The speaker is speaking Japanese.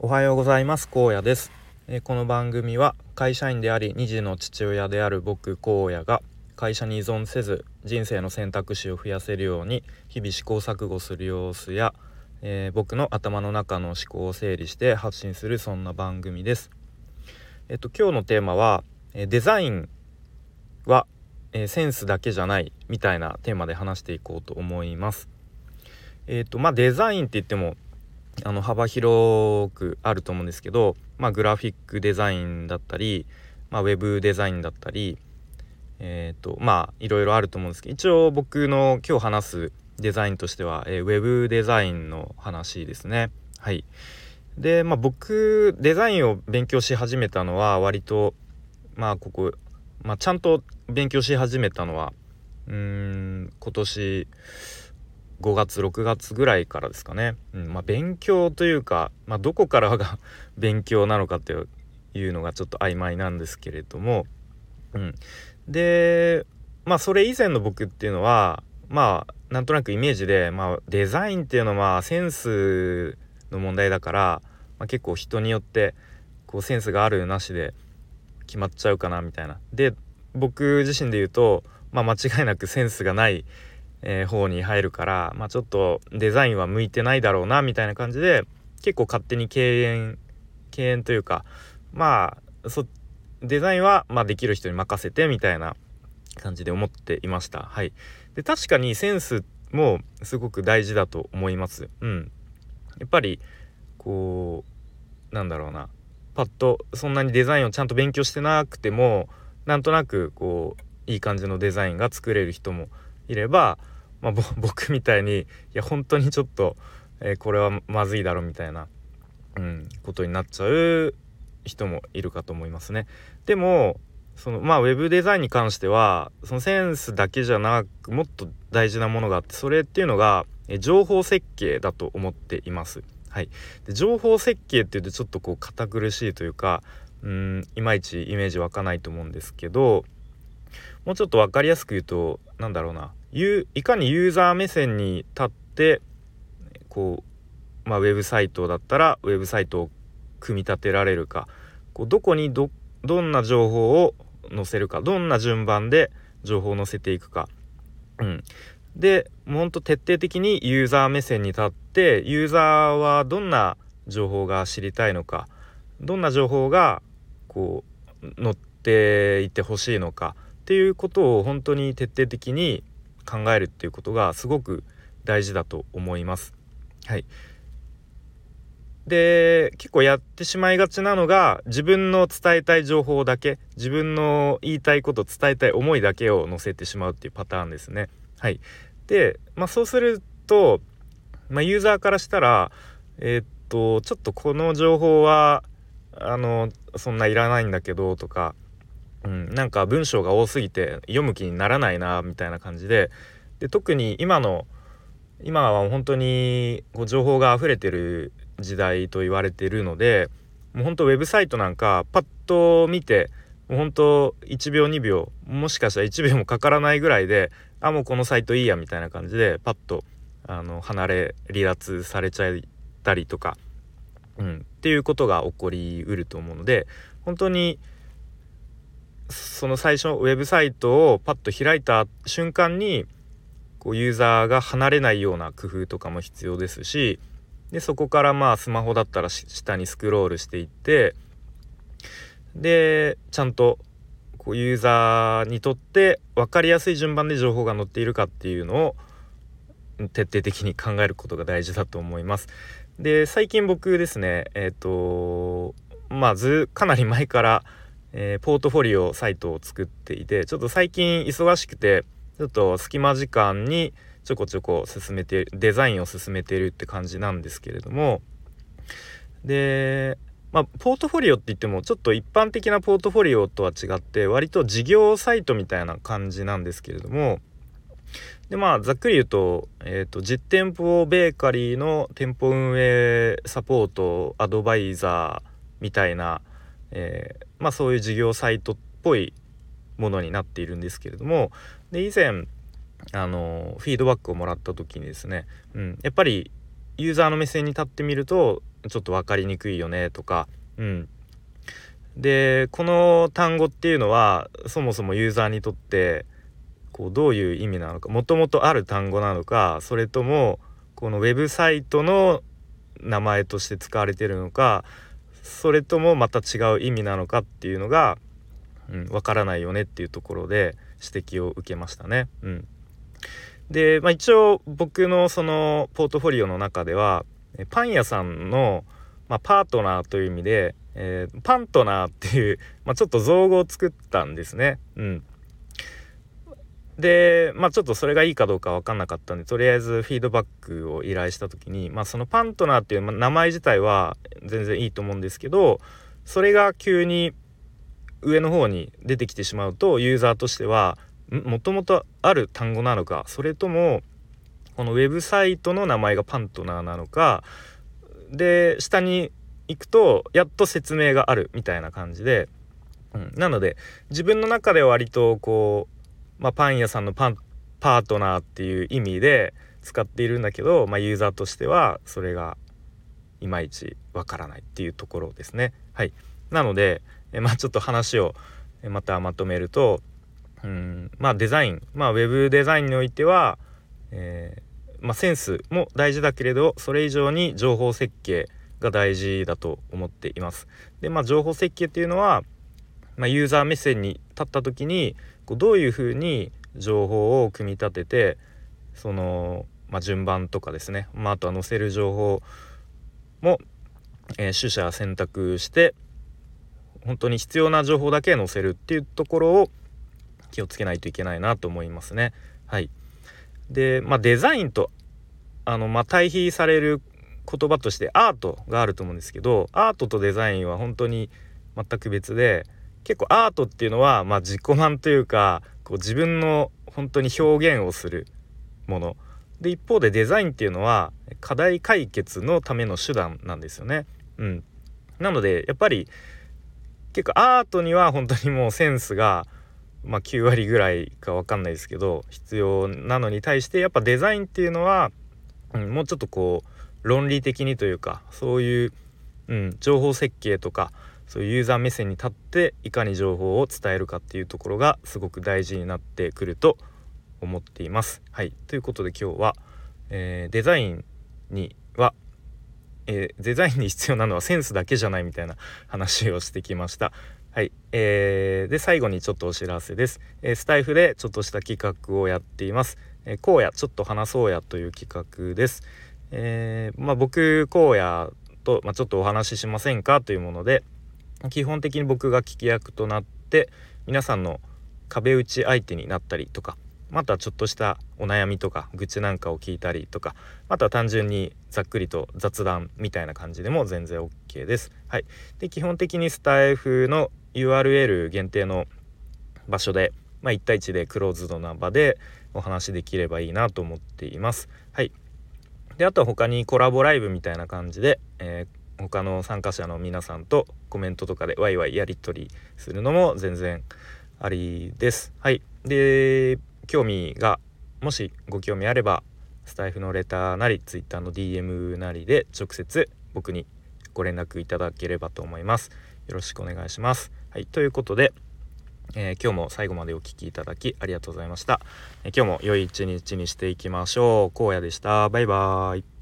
おはようございます。高野です、えこの番組は会社員であり2児の父親である僕荒野が会社に依存せず人生の選択肢を増やせるように日々試行錯誤する様子や、えー、僕の頭の中の思考を整理して発信するそんな番組です。えっと今日のテーマは、えデザインは、えセンスだけじゃないみたいなテーマで話していこうと思います。えっとまあデザインって言ってもあの幅広くあると思うんですけど、まあ、グラフィックデザインだったり、まあ、ウェブデザインだったりえっ、ー、とまあいろいろあると思うんですけど一応僕の今日話すデザインとしては、えー、ウェブデザインの話ですね。はい、でまあ僕デザインを勉強し始めたのは割とまあここ、まあ、ちゃんと勉強し始めたのはうん今年5月6月ぐらいからですかね、うんまあ、勉強というか、まあ、どこからが 勉強なのかっていうのがちょっと曖昧なんですけれども、うん、でまあそれ以前の僕っていうのはまあなんとなくイメージで、まあ、デザインっていうのはセンスの問題だから、まあ、結構人によってこうセンスがあるなしで決まっちゃうかなみたいな。で僕自身で言うと、まあ、間違いなくセンスがないえー、方に入るから、まあ、ちょっとデザインは向いてないだろうなみたいな感じで結構勝手に敬遠敬遠というかまあそデザインはまできる人に任せてみたいな感じで思っていました。はい、で確かにセンスもすごく大事だと思います。うん、やっぱりこうなんだろうなパッとそんなにデザインをちゃんと勉強してなくてもなんとなくこういい感じのデザインが作れる人もいれば、まあ、僕みたいにいや本当にちょっと、えー、これはまずいだろみたいな、うん、ことになっちゃう人もいるかと思いますね。でもそのまあウェブデザインに関してはそのセンスだけじゃなくもっと大事なものがあってそれっていうのがえ情報設計だと思っています。はい、で情報設計っていうとちょっとこう堅苦しいというかうんいまいちイメージ湧かないと思うんですけどもうちょっと分かりやすく言うと何だろうな。いかにユーザー目線に立ってこう、まあ、ウェブサイトだったらウェブサイトを組み立てられるか。こうどこにどどんな情報を載せるか。どんな順番で情報を載せていくか。うん、でほんと徹底的にユーザー目線に立ってユーザーはどんな情報が知りたいのか。どんな情報がこう載っていてほしいのか。っていうことを本当に徹底的に考えるっていうことがすごく大事だと思います。はい、で結構やってしまいがちなのが自分の伝えたい情報だけ自分の言いたいこと伝えたい思いだけを載せてしまうっていうパターンですね。はい、で、まあ、そうすると、まあ、ユーザーからしたらえー、っとちょっとこの情報はあのそんないらないんだけどとかうん、なんか文章が多すぎて読む気にならないなみたいな感じで。で特に今の今は本当にこう情報が溢れてる時代と言われてるのでもう本当ウェブサイトなんかパッと見てもう本当1秒2秒もしかしたら1秒もかからないぐらいであもうこのサイトいいやみたいな感じでパッとあの離れ離脱されちゃったりとか、うん、っていうことが起こりうると思うので本当にその最初ウェブサイトをパッと開いた瞬間にこうユーザーが離れないような工夫とかも必要ですしでそこからまあスマホだったら下にスクロールしていってでちゃんとこうユーザーにとって分かりやすい順番で情報が載っているかっていうのを徹底的に考えることが大事だと思います。で最近僕ですねえっ、ー、とまあずかなり前からえー、ポートフォリオサイトを作っていてちょっと最近忙しくてちょっと隙間時間にちょこちょこ進めてデザインを進めてるって感じなんですけれどもでまあポートフォリオって言ってもちょっと一般的なポートフォリオとは違って割と事業サイトみたいな感じなんですけれどもでまあざっくり言うと,、えーと、実店舗ベーカリーの店舗運営サポートアドバイザーみたいなえー、まあ、そういう事業サイトっぽいものになっているんですけれどもで以前あのフィードバックをもらった時にですね、うん、やっぱりユーザーの目線に立ってみるとちょっと分かりにくいよねとか、うん、でこの単語っていうのはそもそもユーザーにとってこうどういう意味なのかもともとある単語なのかそれともこのウェブサイトの名前として使われてるのかそれともまた違う意味なのかっていうのが、うん、分からないよねっていうところで指摘を受けましたね。うん、で、まあ、一応僕のそのポートフォリオの中ではパン屋さんの、まあ、パートナーという意味で、えー、パントナーっていう、まあ、ちょっと造語を作ったんですね。うん、でまあちょっとそれがいいかどうか分かんなかったんでとりあえずフィードバックを依頼した時に、まあ、そのパントナーっていう名前自体は全然いいと思うんですけどそれが急に上の方に出てきてしまうとユーザーとしてはもともとある単語なのかそれともこのウェブサイトの名前がパントナーなのかで下に行くとやっと説明があるみたいな感じで、うん、なので自分の中では割とこうまあ、パン屋さんのパンパートナーっていう意味で使っているんだけど、まあ、ユーザーとしてはそれがいまいちわからないっていうところですね。はい、なので、まあ、ちょっと話をまたまとめるとうんまあデザインまあウェブデザインにおいては、えー、まあ、センスも大事だけれどそれ以上に情報設計が大事だと思っています。でまあ情報設計っていうのは、まあ、ユーザー目線に立った時にこうどういうふうに情報を組み立ててその、まあ、順番とかですね、まあ、あとは載せる情報も、えー、取捨選択して本当に必要な情報だけ載せるっていうところを気をつけないといけないなと思いますね。はい、で、まあ、デザインとあの、まあ、対比される言葉としてアートがあると思うんですけどアートとデザインは本当に全く別で結構アートっていうのは、まあ、自己満というかこう自分の本当に表現をするもので一方でデザインっていうのは課題解決のための手段なんですよね。うん、なのでやっぱり結構アートには本当にもうセンスが、まあ、9割ぐらいか分かんないですけど必要なのに対してやっぱデザインっていうのは、うん、もうちょっとこう論理的にというかそういう、うん、情報設計とかそういうユーザー目線に立っていかに情報を伝えるかっていうところがすごく大事になってくると思っています。はい、ということで今日は、えー、デザインには、えー、デザインに必要なのはセンスだけじゃないみたいな話をしてきました。はい、えー、で最後にちょっとお知らせです、えー、スタイフでちょっとした企画をやっています。えー、荒野ちょっと話そうやという企画です。えー、まあ僕荒野と、まあ、ちょっとお話ししませんかというもので、基本的に僕が聞き役となって皆さんの壁打ち相手になったりとかまたちょっとしたお悩みとか愚痴なんかを聞いたりとかまた単純にざっくりと雑談みたいな感じでも全然 OK です。はい、で基本的にスタイフの URL 限定の場所で、まあ、1対1でクローズドな場でお話できればいいなと思っています。はい、であとは他にコラボライブみたいな感じで、えー他の参加者の皆さんとコメントとかでワイワイやり取りするのも全然ありです。はい。で、興味がもしご興味あればスタイフのレターなり Twitter の DM なりで直接僕にご連絡いただければと思います。よろしくお願いします。はい。ということで、えー、今日も最後までお聴きいただきありがとうございました。えー、今日も良い一日にしていきましょう。荒野でした。バイバーイ。